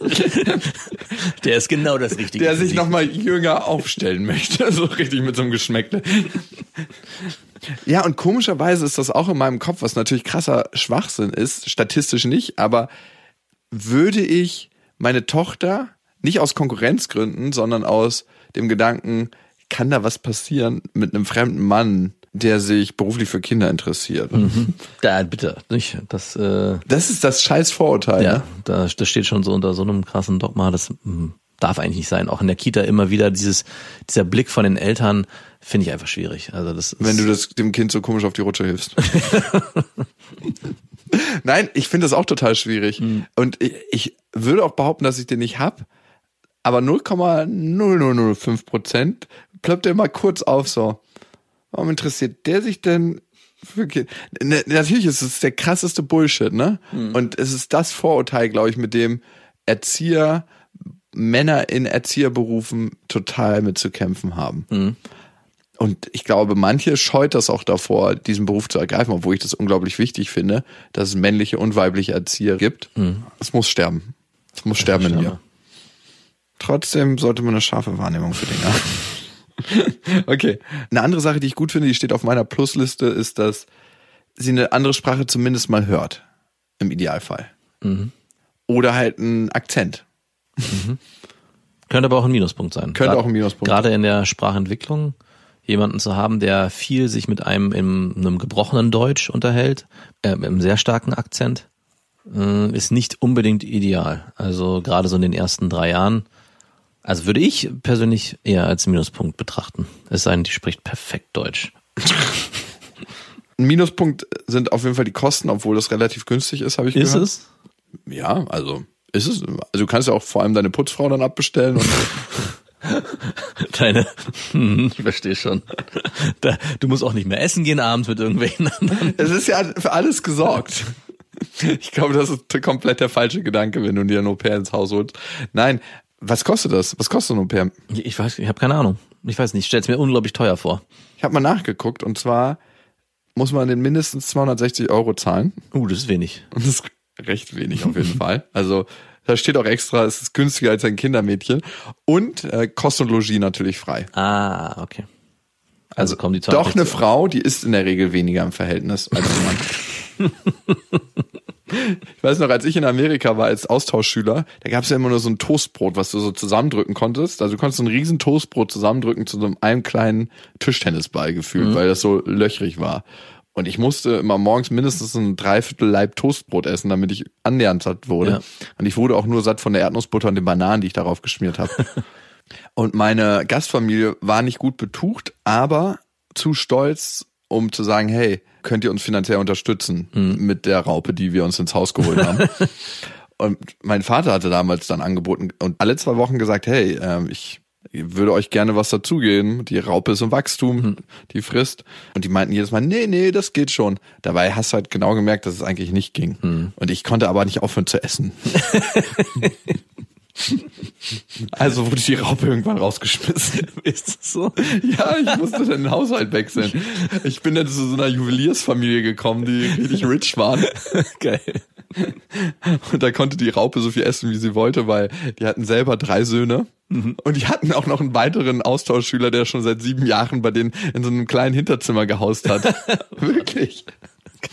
Der ist genau das Richtige. der sich nochmal jünger aufstellen möchte, so richtig mit so einem Geschmäckle. Ja, und komischerweise ist das auch in meinem Kopf, was natürlich krasser Schwachsinn ist, statistisch nicht, aber würde ich meine Tochter nicht aus Konkurrenzgründen, sondern aus dem Gedanken, kann da was passieren mit einem fremden Mann, der sich beruflich für Kinder interessiert? Da, bitte, nicht. Das, äh, Das ist das scheiß Vorurteil. ja, ne? da, das steht schon so unter so einem krassen Dogma, das mm, darf eigentlich nicht sein. Auch in der Kita immer wieder dieses, dieser Blick von den Eltern finde ich einfach schwierig. Also das ist, wenn du das dem Kind so komisch auf die Rutsche hilfst. Nein, ich finde das auch total schwierig. Und ich, ich würde auch behaupten, dass ich den nicht hab. Aber 0,0005 Prozent ploppt er mal kurz auf so. Warum interessiert der sich denn für Kinder? Ne, natürlich ist es der krasseste Bullshit, ne? Und es ist das Vorurteil, glaube ich, mit dem Erzieher, Männer in Erzieherberufen total mit zu kämpfen haben. Und ich glaube, manche scheut das auch davor, diesen Beruf zu ergreifen, obwohl ich das unglaublich wichtig finde, dass es männliche und weibliche Erzieher gibt. Es muss sterben. Es muss sterben in mir. Trotzdem sollte man eine scharfe Wahrnehmung für Dinge haben. okay. Eine andere Sache, die ich gut finde, die steht auf meiner Plusliste, ist, dass sie eine andere Sprache zumindest mal hört. Im Idealfall. Oder halt einen Akzent. Könnte aber auch ein Minuspunkt sein. Könnte auch ein Minuspunkt Gerade in der Sprachentwicklung jemanden zu haben, der viel sich mit einem in einem gebrochenen Deutsch unterhält, äh, mit einem sehr starken Akzent, äh, ist nicht unbedingt ideal. Also gerade so in den ersten drei Jahren. Also würde ich persönlich eher als Minuspunkt betrachten. Es sei denn, die spricht perfekt Deutsch. Ein Minuspunkt sind auf jeden Fall die Kosten, obwohl das relativ günstig ist, habe ich Ist gehört. es? Ja, also ist es. Also du kannst ja auch vor allem deine Putzfrau dann abbestellen. Und Deine, Hm, ich verstehe schon. Da, du musst auch nicht mehr essen gehen abends mit irgendwelchen anderen. es ist ja für alles gesorgt. Ich glaube, das ist komplett der falsche Gedanke, wenn du dir ein Au-pair ins Haus holst. Nein, was kostet das? Was kostet ein Au-pair? Ich weiß, ich habe keine Ahnung. Ich weiß nicht, ich stell's mir unglaublich teuer vor. Ich habe mal nachgeguckt und zwar muss man den mindestens 260 Euro zahlen. Uh, das ist wenig. Und das ist recht wenig auf jeden Fall. Also da steht auch extra, es ist günstiger als ein Kindermädchen. Und äh, Kost und Logis natürlich frei. Ah, okay. Also kommen die Doch eine 260 Frau, die ist in der Regel weniger im Verhältnis als ein Mann. Ich weiß noch, als ich in Amerika war als Austauschschüler, da gab es ja immer nur so ein Toastbrot, was du so zusammendrücken konntest. Also du konntest so ein riesen Toastbrot zusammendrücken zu so einem, einem kleinen Tischtennisball gefühlt, weil das so löchrig war. Und ich musste immer morgens mindestens ein Dreiviertel Leib Toastbrot essen, damit ich annähernd satt wurde. Ja. Und ich wurde auch nur satt von der Erdnussbutter und den Bananen, die ich darauf geschmiert habe. und meine Gastfamilie war nicht gut betucht, aber zu stolz, um zu sagen, hey, könnt ihr uns finanziell unterstützen mit der Raupe, die wir uns ins Haus geholt haben. und mein Vater hatte damals dann angeboten und alle zwei Wochen gesagt, hey, ähm, ich würde euch gerne was dazugeben. Die Raupe ist im Wachstum, die frisst. Und die meinten jedes Mal, nee, nee, das geht schon. Dabei hast du halt genau gemerkt, dass es eigentlich nicht ging. Und ich konnte aber nicht aufhören zu essen. also wurde die Raupe irgendwann rausgeschmissen. Ist das so? Ja, ich musste dann den Haushalt wechseln. Ich bin dann zu so einer Juweliersfamilie gekommen, die richtig rich waren. Geil. Und da konnte die Raupe so viel essen, wie sie wollte, weil die hatten selber drei Söhne. Und die hatten auch noch einen weiteren Austauschschüler, der schon seit sieben Jahren bei denen in so einem kleinen Hinterzimmer gehaust hat. Wirklich.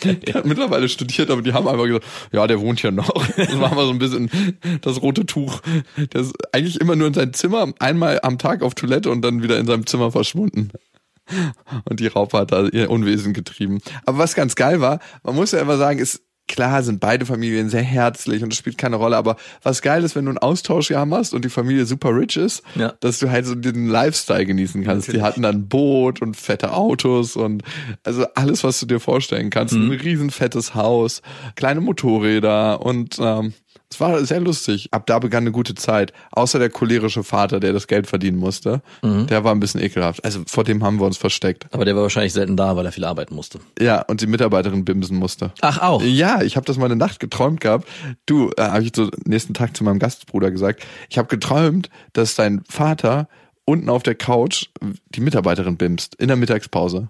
Der hat mittlerweile studiert, aber die haben einfach gesagt, ja, der wohnt hier noch. Das war mal so ein bisschen das rote Tuch. Der ist eigentlich immer nur in sein Zimmer, einmal am Tag auf Toilette und dann wieder in seinem Zimmer verschwunden. Und die Raupe hat da ihr Unwesen getrieben. Aber was ganz geil war, man muss ja immer sagen, ist klar sind beide Familien sehr herzlich und es spielt keine Rolle, aber was geil ist, wenn du ein Austauschjahr machst und die Familie super rich ist, Ja. dass du halt so den Lifestyle genießen kannst. Die hatten dann ein Boot und fette Autos und also alles, was du dir vorstellen kannst. Ein riesen fettes Haus, kleine Motorräder und ähm, es war sehr lustig. Ab da begann eine gute Zeit. Außer der cholerische Vater, der das Geld verdienen musste. Der war ein bisschen ekelhaft. Also vor dem haben wir uns versteckt. Aber der war wahrscheinlich selten da, weil er viel arbeiten musste. Ja, und die Mitarbeiterin bimsen musste. Ach, auch. Ja, ich habe das mal eine Nacht geträumt gehabt. Du, äh, habe ich so nächsten Tag zu meinem Gastbruder gesagt, ich habe geträumt, dass dein Vater unten auf der Couch die Mitarbeiterin bimst in der Mittagspause.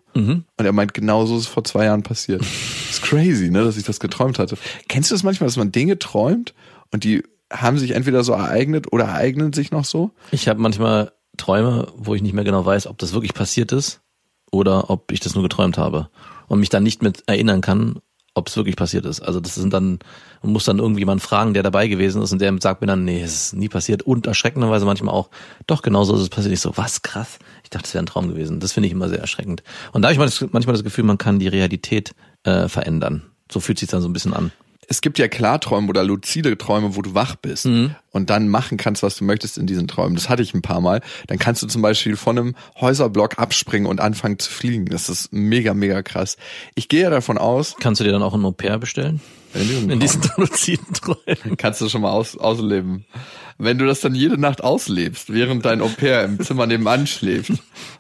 Und er meint, genau so ist es vor zwei Jahren passiert. ist crazy, ne, dass ich das geträumt hatte. Kennst du das manchmal, dass man Dinge träumt und die haben sich entweder so ereignet oder ereignen sich noch so? Ich habe manchmal Träume, wo ich nicht mehr genau weiß, ob das wirklich passiert ist oder ob ich das nur geträumt habe und mich dann nicht mit erinnern kann, ob es wirklich passiert ist. Also das sind dann, man muss dann irgendjemand fragen, der dabei gewesen ist und der sagt mir dann, nee, es ist nie passiert und erschreckenderweise manchmal auch, doch genauso ist es passiert. Ich so, was krass. Ich dachte, es wäre ein Traum gewesen. Das finde ich immer sehr erschreckend. Und da habe ich manchmal das Gefühl, man kann die Realität äh, verändern. So fühlt sich dann so ein bisschen an. Es gibt ja Klarträume oder luzide Träume, wo du wach bist und dann machen kannst, was du möchtest in diesen Träumen. Das hatte ich ein paar Mal. Dann kannst du zum Beispiel von einem Häuserblock abspringen und anfangen zu fliegen. Das ist mega, mega krass. Ich gehe ja davon aus, Kannst du dir dann auch ein Au-pair bestellen? in diesen In diesen luziden Träumen. kannst du schon mal aus, ausleben. Wenn du das dann jede Nacht auslebst, während dein Au pair im Zimmer nebenan schläft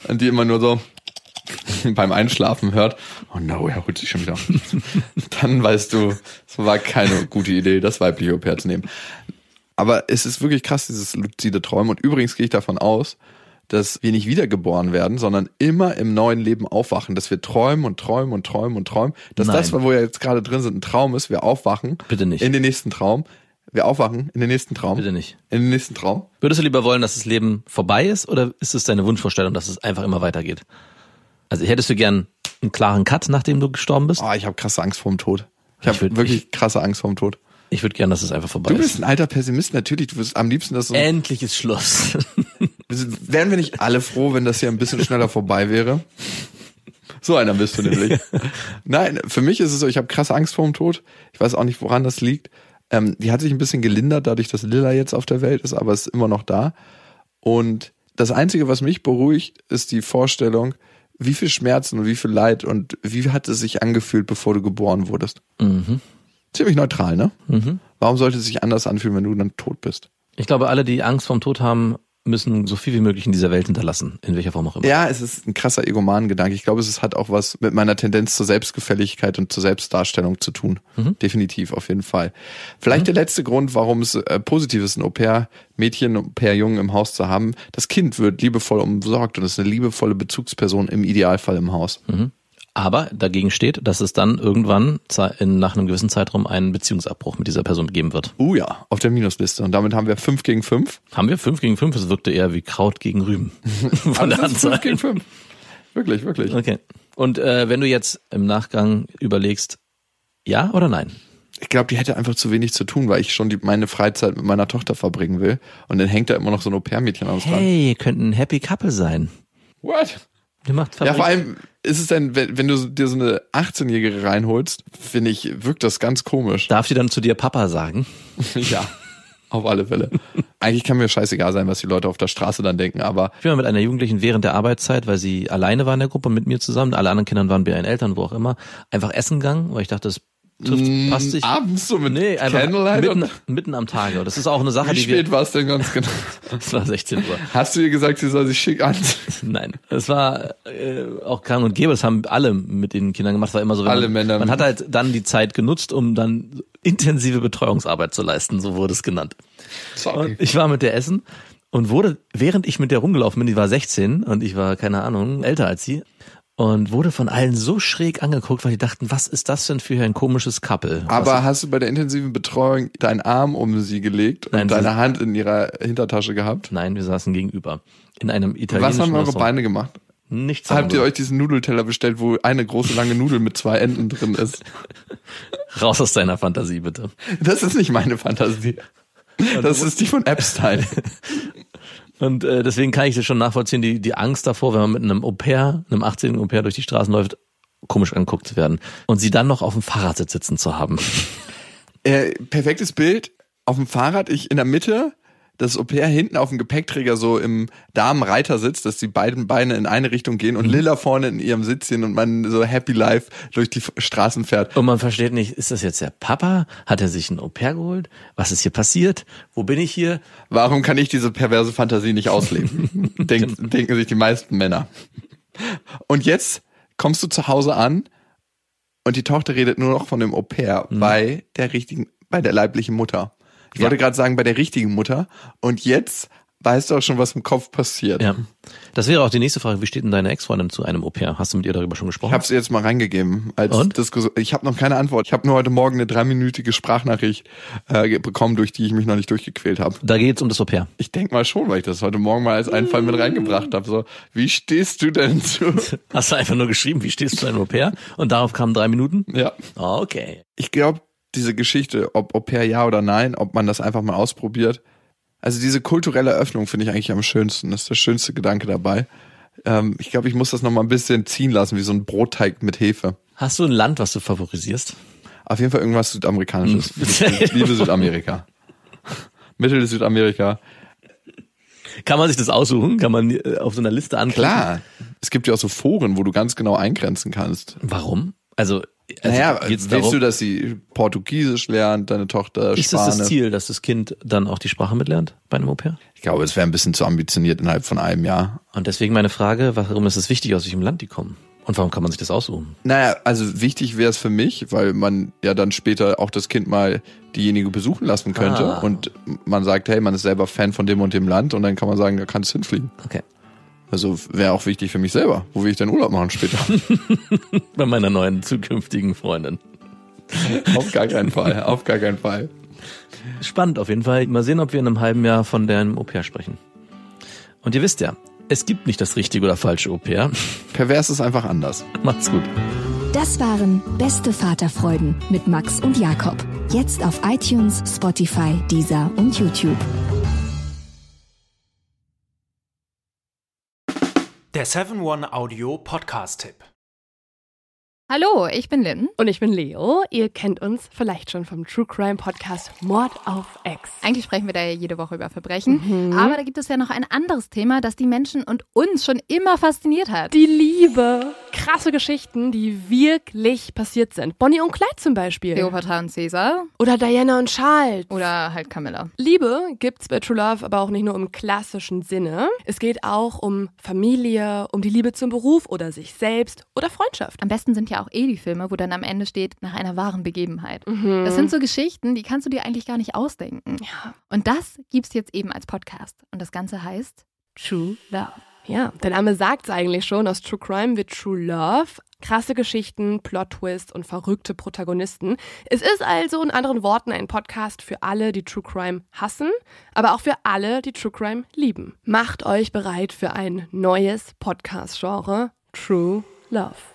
und die immer nur so beim Einschlafen hört, oh no, er holt sich schon wieder. dann weißt du, es war keine gute Idee, das weibliche Au zu nehmen. Aber es ist wirklich krass, dieses luzide Träumen. Und übrigens gehe ich davon aus, dass wir nicht wiedergeboren werden, sondern immer im neuen Leben aufwachen, dass wir träumen und träumen und träumen und träumen. Dass Nein. das, wo wir jetzt gerade drin sind, ein Traum ist, wir aufwachen. Bitte nicht. In den nächsten Traum. Wir aufwachen in den nächsten Traum. Bitte nicht. In den nächsten Traum. Würdest du lieber wollen, dass das Leben vorbei ist oder ist es deine Wunschvorstellung, dass es einfach immer weitergeht? Also hättest du gern einen klaren Cut, nachdem du gestorben bist? Oh, ich habe krasse Angst vorm Tod. Ich Ich habe wirklich krasse Angst vorm Tod. Ich würde gern, dass es einfach vorbei Du bist ist. ein alter Pessimist, natürlich. Du wirst am liebsten, dass so. Endlich ist Schluss. Wären wir nicht alle froh, wenn das hier ein bisschen schneller vorbei wäre? So einer bist du nämlich. Nein, für mich ist es so, ich habe krasse Angst vorm Tod. Ich weiß auch nicht, woran das liegt. Ähm, die hat sich ein bisschen gelindert, dadurch, dass Lilla jetzt auf der Welt ist, aber ist immer noch da. Und das Einzige, was mich beruhigt, ist die Vorstellung, wie viel Schmerzen und wie viel Leid und wie hat es sich angefühlt, bevor du geboren wurdest. Ziemlich neutral, ne? Warum sollte es sich anders anfühlen, wenn du dann tot bist? Ich glaube, alle, die Angst vorm Tod haben, müssen so viel wie möglich in dieser Welt hinterlassen, in welcher Form auch immer. Ja, es ist ein krasser Egoman-Gedanke. Ich glaube, es hat auch was mit meiner Tendenz zur Selbstgefälligkeit und zur Selbstdarstellung zu tun. Definitiv, auf jeden Fall. Vielleicht der letzte Grund, warum es äh, positiv ist, ein Au-pair-Mädchen, Au-pair-Jungen im Haus zu haben. Das Kind wird liebevoll umsorgt und ist eine liebevolle Bezugsperson im Idealfall im Haus. Aber dagegen steht, dass es dann irgendwann in, nach einem gewissen Zeitraum einen Beziehungsabbruch mit dieser Person geben wird. Uh ja, auf der Minusliste. Und damit haben wir fünf gegen fünf. Haben wir fünf gegen fünf? Es wirkte eher wie Kraut gegen Rüben. Von Aber der Anzahl. gegen fünf. Wirklich, wirklich. Okay. Und äh, wenn du jetzt im Nachgang überlegst, ja oder nein? Ich glaube, die hätte einfach zu wenig zu tun, weil ich schon die, meine Freizeit mit meiner Tochter verbringen will. Und dann hängt da immer noch so ein Au-pair-Mädchen am Strand. Hey, ihr könnt ein Happy Couple sein. What? Ihr macht Ja, vor allem ist es denn, wenn, wenn du dir so eine 18-Jährige reinholst, finde ich, wirkt das ganz komisch. Darf die dann zu dir Papa sagen? ja, auf alle Fälle. Eigentlich kann mir scheißegal sein, was die Leute auf der Straße dann denken, aber Ich bin mal mit einer Jugendlichen während der Arbeitszeit, weil sie alleine war in der Gruppe mit mir zusammen, alle anderen Kinder waren bei ihren Eltern, wo auch immer, einfach essen gegangen, weil ich dachte, das trifft, passt sich. abends so mit Nee, einfach Candlelight mitten, mitten am Tage. Das ist auch eine Sache, wie die spät war es denn ganz genau? Es war 16 Uhr. Hast du ihr gesagt, sie soll sich schick anziehen? Nein, es war äh, auch gang und gäbe. Das haben alle mit den Kindern gemacht. Es war immer so, wenn Alle man, Männer. man hat halt dann die Zeit genutzt, um dann intensive Betreuungsarbeit zu leisten. So wurde es genannt. Sorry. Und ich war mit der Essen und wurde, während ich mit der rumgelaufen bin, die war 16 und ich war, keine Ahnung, älter als sie, und wurde von allen so schräg angeguckt, weil die dachten, was ist das denn für ein komisches Couple? Aber hast du bei der intensiven Betreuung deinen Arm um sie gelegt und Nein, deine Hand in ihrer Hintertasche gehabt? Nein, wir saßen gegenüber. In einem Was italienischen haben eure. Beine gemacht? Nichts Habt ihr euch diesen Nudelteller bestellt, wo eine große lange Nudel mit zwei Enden drin ist? Raus aus deiner Fantasie, bitte. Das ist nicht meine Fantasie. Das ist die von Epstein. Und äh, deswegen kann ich das schon nachvollziehen, die, die Angst davor, wenn man mit einem Au-pair, einem 18-jährigen Au-pair durch die Straßen läuft, komisch angeguckt zu werden. Und sie dann noch auf dem Fahrradsitz sitzen zu haben. Äh, perfektes Bild. Auf dem Fahrrad, ich in der Mitte, das Au-pair hinten auf dem Gepäckträger so im Damenreiter sitzt, dass die beiden Beine in eine Richtung gehen und Lilla vorne in ihrem Sitzchen und man so happy life durch die Straßen fährt. Und man versteht nicht, ist das jetzt der Papa? Hat er sich ein Au-pair geholt? Was ist hier passiert? Wo bin ich hier? Warum kann ich diese perverse Fantasie nicht ausleben? Denk, denken sich die meisten Männer. Und jetzt kommst du zu Hause an und die Tochter redet nur noch von dem Au-pair bei der richtigen, bei der leiblichen Mutter. Ich wollte gerade sagen, bei der richtigen Mutter. Und jetzt weißt du auch schon, was im Kopf passiert. Ja. Das wäre auch die nächste Frage. Wie steht denn deine Ex-Freundin zu einem Au-pair? Hast du mit ihr darüber schon gesprochen? Ich habe sie jetzt mal reingegeben als Und? Diskussion. Ich habe noch keine Antwort. Ich habe nur heute Morgen eine dreiminütige Sprachnachricht äh, bekommen, durch die ich mich noch nicht durchgequält habe. da geht's um das Au-pair. Ich denk mal schon, weil ich das heute Morgen mal als einen Fall mit reingebracht habe. So, wie stehst du denn zu? Hast du einfach nur geschrieben, wie stehst du zu einem Au-pair? Und darauf kamen drei Minuten? ja. Okay. Ich glaube, diese Geschichte, ob Au pair ja oder nein, ob man das einfach mal ausprobiert. Also diese kulturelle Öffnung finde ich eigentlich am schönsten. Das ist der schönste Gedanke dabei. Ähm, ich glaube, ich muss das noch mal ein bisschen ziehen lassen, wie so ein Brotteig mit Hefe. Hast du ein Land, was du favorisierst? Auf jeden Fall irgendwas Südamerikanisches. Ich liebe Südamerika. Mittel Südamerika. Kann man sich das aussuchen? Kann man äh, auf so einer Liste anklicken? Klar. Es gibt ja auch so Foren, wo du ganz genau eingrenzen kannst. Warum? Also, also naja, willst darum, du, dass sie Portugiesisch lernt, deine Tochter ist das Spanisch? das Ziel, dass das Kind dann auch die Sprache mitlernt bei einem Au-pair? Ich glaube, es wäre ein bisschen zu ambitioniert innerhalb von einem Jahr. Und deswegen meine Frage, warum ist es wichtig, aus welchem Land die kommen? Und warum kann man sich das aussuchen? Naja, also wichtig wäre es für mich, weil man ja dann später auch das Kind mal diejenige besuchen lassen könnte Ah. und man sagt, hey, man ist selber Fan von dem und dem Land und dann kann man sagen, da kannst du hinfliegen. Okay. Also wäre auch wichtig für mich selber. Wo will ich denn Urlaub machen später? Bei meiner neuen zukünftigen Freundin. auf gar keinen Fall, auf gar keinen Fall. Spannend auf jeden Fall. Mal sehen, ob wir in einem halben Jahr von deinem Au-pair sprechen. Und ihr wisst ja, es gibt nicht das richtige oder falsche Au-pair. Pervers ist einfach anders. Macht's gut. Das waren Beste Vaterfreuden mit Max und Jakob. Jetzt auf iTunes, Spotify, Deezer und YouTube. Der 7-One Audio Podcast-Tipp. Hallo, ich bin Lynn. Und ich bin Leo. Ihr kennt uns vielleicht schon vom True Crime Podcast Mord auf Ex. Eigentlich sprechen wir da ja jede Woche über Verbrechen. Aber da gibt es ja noch ein anderes Thema, das die Menschen und uns schon immer fasziniert hat. Die Liebe. Krasse Geschichten, die wirklich passiert sind. Bonnie und Clyde zum Beispiel. Cleopatra und Caesar Oder Diana und Charles. oder halt Camilla. Liebe gibt's bei True Love aber auch nicht nur im klassischen Sinne. Es geht auch um Familie, um die Liebe zum Beruf oder sich selbst oder Freundschaft. Am besten sind ja auch eh die Filme, wo dann am Ende steht, nach einer wahren Begebenheit. Das sind so Geschichten, die kannst du dir eigentlich gar nicht ausdenken. Ja. Und das gibt's jetzt eben als Podcast. Und das Ganze heißt True Love. Ja, der Name sagt's eigentlich schon. Aus True Crime wird True Love. Krasse Geschichten, Plot-Twists und verrückte Protagonisten. Es ist also in anderen Worten ein Podcast für alle, die True Crime hassen, aber auch für alle, die True Crime lieben. Macht euch bereit für ein neues Podcast-Genre, True Love.